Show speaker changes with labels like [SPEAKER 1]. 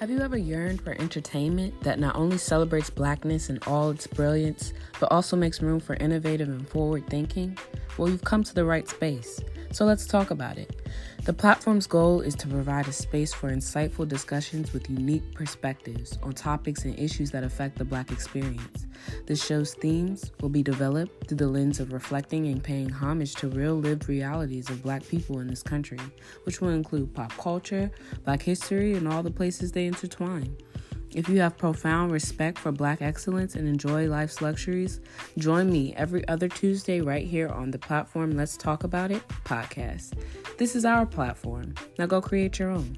[SPEAKER 1] Have you ever yearned for entertainment that not only celebrates blackness in all its brilliance, but also makes room for innovative and forward thinking? Well, you've come to the right space. So let's talk about it. The platform's goal is to provide a space for insightful discussions with unique perspectives on topics and issues that affect the Black experience. The show's themes will be developed through the lens of reflecting and paying homage to real lived realities of Black people in this country, which will include pop culture, Black history, and all the places they intertwine. If you have profound respect for Black excellence and enjoy life's luxuries, join me every other Tuesday right here on the platform Let's Talk About It podcast. This is our platform. Now go create your own.